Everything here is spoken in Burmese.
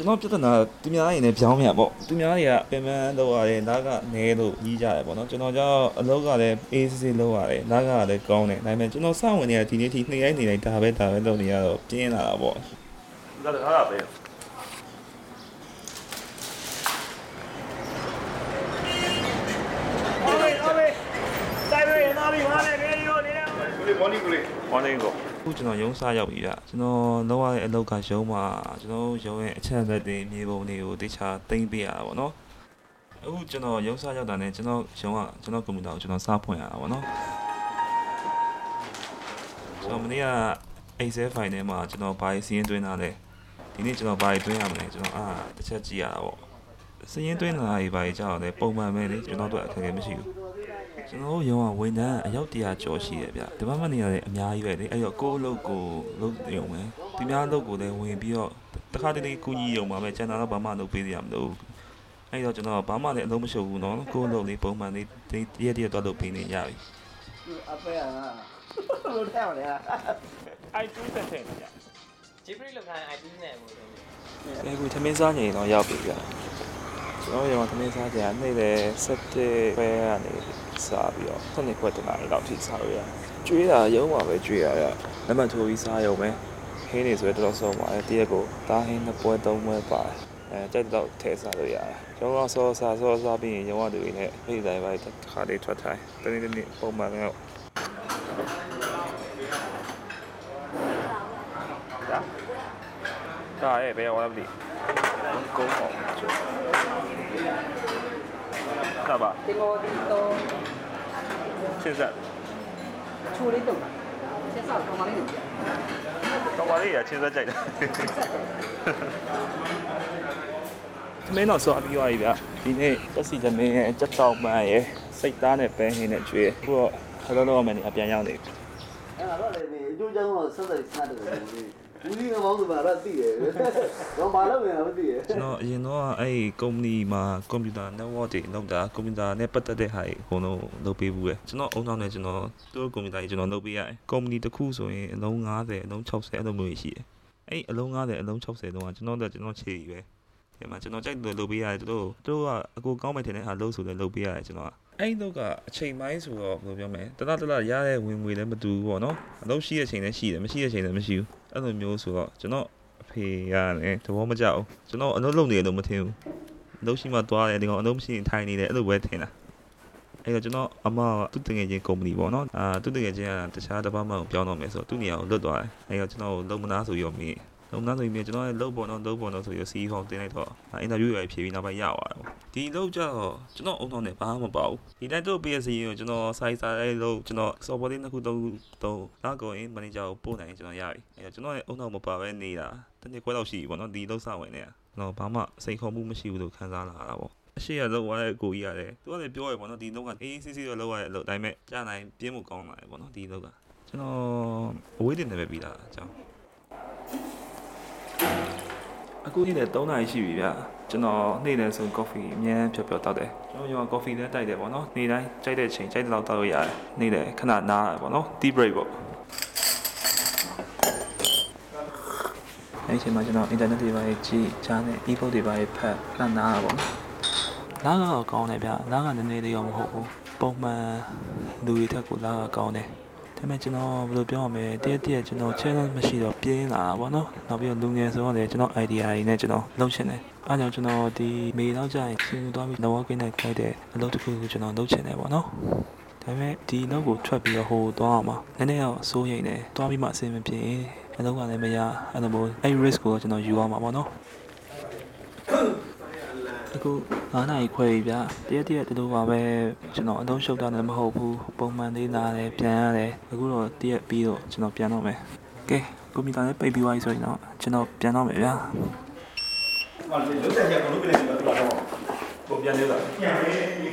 ကျွန်တော်ပြဿနာသူများတွေနဲ့ပြောင်းမြန်ပေါ့သူများတွေကပင်ပန်းလောက်ရတယ်နားကနေလို့ကြီးကြတယ်ပေါ့နော်ကျွန်တော်ကြောင့်အလုပ်ကလည်းအေးစစ်စစ်လုပ်ရတယ်နားကလည်းကောင်းတယ်ဒါပေမဲ့ကျွန်တော်စဝင်နေတာဒီနေ့ထိနှစ်ရိုက်နေလိုက်ဒါပဲဒါပဲလုပ်နေရတော့ပြင်းလာတာပေါ့ဒါလည်းအားပဲ morning ကိုလေး morning ကို အခုကျွန်တော်ရုံးစားရောက်ပြီဗျကျွန်တော်လောက်ရတဲ့အလုပ်ကရုံးမှာကျွန်တော်ရုံးရဲ့အချက်အလက်တွေမြေပုံတွေကိုတခြားတင်ပေးရတာပေါ့နော်အခုကျွန်တော်ရုံးစားရောက်တာနဲ့ကျွန်တော်ရုံးကကျွန်တော်ကွန်ပျူတာကိုကျွန်တော်စားဖွင့်ရတာပေါ့နော်ကျွန်တော်မနေ့က Excel file ထဲမှာကျွန်တော်ဘာစီးရင်သွင်းထားလဲဒီနေ့ကျွန်တော်ဘာသွင်းရမလဲကျွန်တော်အာတစ်ချက်ကြည့်ရတာပေါ့စည်ရင်သွင်းတာတွေဘာကြီးကြောက်လဲပုံမှန်ပဲလေကျွန်တော်တို့အခက်အခဲမရှိဘူး ကျွန်တော်တို့ရုံးကဝန်ထမ်းအယောက်တရာကျော်ရှိတယ်ဗျဒီဘက်မှနေရတယ်အများကြီးပဲလေအဲ့တော့ကိုယ့်အလုပ်ကိုလုပ်ရုံပဲဒီများအလုပ်ကိုလည်းဝင်ပြီးတော့တခါတလေကူညီရုံပါပဲကျန်တာတော့ဘာမှလုပ်ပေးရမလို့အဲ့တော့ကျွန်တော်ဘာမှလည်းအလုံးမရှုပ်ဘူးနော်ကိုယ့်အလုပ်လေးပုံမှန်လေးတရက်တရက်တော့လုပ်ပေးနေရပြီအဖေကလို့ထဲအောင်လေအိုက်တူးတဲ့တဲ့ဗျဂျီပရီလောက်ခိုင်း IT နဲ့ဟိုဆိုအဲ့ကိုသမင်းစားနေတော့ရောက်ပြီဗျ ကျွန်တော်ရောသမင်းစားကြနေ့လေ7ပဲကနေစားပြီးတော့ခုနှစ်ခွက်တနားလောက်ထိစားလို့ရကျွေးတာရုံးပါပဲကျွေးရရလက်မှတ်ထိုးပြီးစားရုံပဲဟင်းနေဆိုတော့တော်တော်ဆုံးပါတယ်တရက်ကိုတားဟင်းနှစ်ပွဲသုံးပွဲပါတယ်အဲကြိုက်တော့ထဲစားလို့ရတယ်ကျွန်တော်ဆောစားဆောစားပြီးရင်ရုံးရသူတွေနဲ့ဖိတိုင်းပိုင်းတစ်ခါလေးထွက်ထိုင်တနေ့တနေ့ပုံမှန်တော့ဒါရဲ့ဘယ်ရောက်လဲမသိကုန်းအောင်ကျွတ် ça va ဒီလိုဒီတော့现在ချိုးလေးတုံးဆက်ဆောက်တော့မလေးလို့တော်ပါလေးရချင်းစားကြိုက်တာသမင်းတော့စောပြီးသွားပြီဗျဒီနေ့တက်စီသမင်းရဲ့အချက်တောက်ပန်းရဲ့စိတ်သားနဲ့ပဲဟင်းနဲ့ကျွေးအခုတော့ခလုံးတော့မယ်နေအပြန်ရောက်နေပြီ အဲ့တော့လေဒီအကျိုးကြောင့်တော့ဆက်ဆက်စားတယ် ဘူးဒီကမောင်းသူမှာတော့သိတယ်တော့ဘာလို့လဲမသိရကျွန်တော်အရင်တော့အဲ့ဒီကုမ္ပဏီမှာကွန်ပျူတာ network တွေလုပ်တာကွန်ပျူတာနဲ့ပတ်သက်တဲ့ဟာတွေအကုန်လုံးလုပ်ပေးဘူးလေကျွန်တော်အုံနောက်နဲ့ကျွန်တော်သူ့ကွန်ပျူတာကြီးကျွန်တော်လုပ်ပေးရတယ်ကုမ္ပဏီတစ်ခုဆိုရင်အလုံး90အလုံး60အဲ့လိုမျိုးရှိတယ်အဲ့အလုံး90အလုံး60တုန်းကကျွန်တော်တို့ကျွန်တော်ခြေကြီးပဲဒီမှာကျွန်တော်ကြိုက်တယ်လုပ်ပေးရတယ်သူတို့သူတို့ကအကိုကောင်းမယ်ထင်တဲ့ဟာလုပ်ဆိုလည်းလုပ်ပေးရတယ်ကျွန်တော်ကအဲ့တော့ကအချိန်ပိုင်းဆိုတော့ဘယ်လိုပြောမလဲတလားတလားရတဲ့ဝင်ငွေလည်းမတူဘူးပေါ့နော်အလုပ်ရှိတဲ့ချိန်လည်းရှိတယ်မရှိတဲ့ချိန်လည်းမရှိဘူး အဲ့လိုမျိုးဆိုတော့ကျွန်တော်အဖေရတယ်သဘောမကျဘူးကျွန်တော်အလုပ်လုပ်နေတယ်လို့မထင်ဘူးအလုပ်ရှိမှသွားတယ်ဒီကောင်အလုပ်မရှိရင်ထိုင်နေတယ်အဲ့လိုပဲထင်တာအဲ့တော့ကျွန်တော်အမကသူ့တငယ်ချင်းကုမ္ပဏီပေါ့နော်အာသူ့တငယ်ချင်းကတခြားတစ်ပတ်မှကိုပြောင်းတော့မယ်ဆိုတော့သူ့နေရာကိုလွတ်သွားတယ်အဲ့တော့ကျွန်တော်ကိုလုံမနာဆိုပြီးတော့မေး လုံမနာဆိုပြီးကျွန်တော်လည်းလုံပေါ်တော့လုံပေါ်တော့ဆိုပြီးစီးဖောင်းတင်လိုက်တော့အင်တာဗျူးရဖြေပြီးနောက်ပိုင်းရသွားတယ်ပေါ့ဒီလောက်ကြတော့ကျွန်တော်အုံတော့နဲ့ဘာမှမပါဘူးဒီတိုင်းတို့ PS ကိုကျွန်တော်စိုက်စားလေးလို့ကျွန်တော် software လေးနှစ်ခုသုံးခုသုံးနောက်ကိုရင် manager ကိုပို့နိုင်ကျွန်တော်ရပြီအဲ့တော့ကျွန်တော်ရဲ့အုံတော့မပါပဲနေတာတနေ့ခွဲလောက်ရှိပြီပေါ့နော်ဒီလောက်စဝင်နေတာကျွန်တော်ဘာမှစိတ်ခေါ်မှုမရှိဘူးလို့ခံစားလာတာပေါ့အရှိရလောက်သွားတဲ့ကိုကြီးရတယ်သူကလည်းပြောရပေါ့နော်ဒီလောက်ကအေးအေးဆေးဆေးတော့လောက်ရတဲ့အလုပ်တိုင်းမဲ့ကြားနိုင်ပြင်းမှုကောင်းလာတယ်ပေါ့နော်ဒီလောက်ကကျွန်တော်အဝေးတင်နေပဲပြီးတာအကြောင်း အခုနေ့လည်း3နာရီရှိပြီဗျကျွန်တော်နေ့လည်းဆို coffee အများဖြော်ဖြော်တောက်တယ်ကျွန်တော်ရော coffee လည်းတိုက်တယ်ပေါ့နော်နေ့တိုင်းကြိုက်တဲ့ချိန်ကြိုက်တဲ့လောက်တောက်လို့ရတယ်နေ့လည်းခဏနားရပေါ့နော် tea break ပေါ့အဲ့ဒီချိန်မှာကျွန်တော် internet တွေပါကြည့်ချားနေ ebook တွေပါဖတ်ခဏနားရပေါ့နော်လာကတော့ကောင်းတယ်ဗျလာကနည်းနည်းလေးတော့မဟုတ်ဘူးပုံမှန်လူတွေထက်ကိုလာကကောင်းတယ် ဒါပေမဲ့ကျွန်တော်ဘယ်လိုပြောရမလဲတရက်တရက်ကျွန်တော် challenge မရှိတော့ပြင်းလာတာပေါ့နော်နောက်ပြီးတော့လူငယ်ဆိုတော့လေကျွန်တော် idea တွေနဲ့ကျွန်တော်လုပ်ချင်တယ်အားကြောင့်ကျွန်တော်ဒီမေလောက်ကျရင်ရှင်းသွားပြီး networking နဲ့ခိုက်တဲ့အလုပ်တစ်ခုကိုကျွန်တော်လုပ်ချင်တယ်ပေါ့နော်ဒါပေမဲ့ဒီလောက်ကိုထွက်ပြီးတော့ဟိုသွားအောင်ပါနည်းနည်းတော့စိုးရိမ်တယ်သွားပြီးမှအဆင်မပြေအလုပ်ကလည်းမရအဲ့လိုမျိုးအဲ့ risk ကိုကျွန်တော်ယူအောင်ပါပေါ့နော် အခု9နာရီခွဲပြီဗျတရက်တရက်တူတူပါပဲကျွန်တော်အလုံးရှုပ်တာလည်းမဟုတ်ဘူးပုံမှန်လေးလာတယ်ပြန်ရတယ်အခုတော့တရက်ပြီးတော့ကျွန်တော်ပြန်တော့မယ်ကဲကွန်ပျူတာလည်းပိတ်ပြီးသွားပြီဆိုရင်တော့ကျွန်တော်ပြန်တော့မယ်ဗျာဟောလေလုံးဆက်ချက်ကိုလုပ်ပြလိုက်တော့တော့ပုံပြန်လေးလားပြန်ပြီ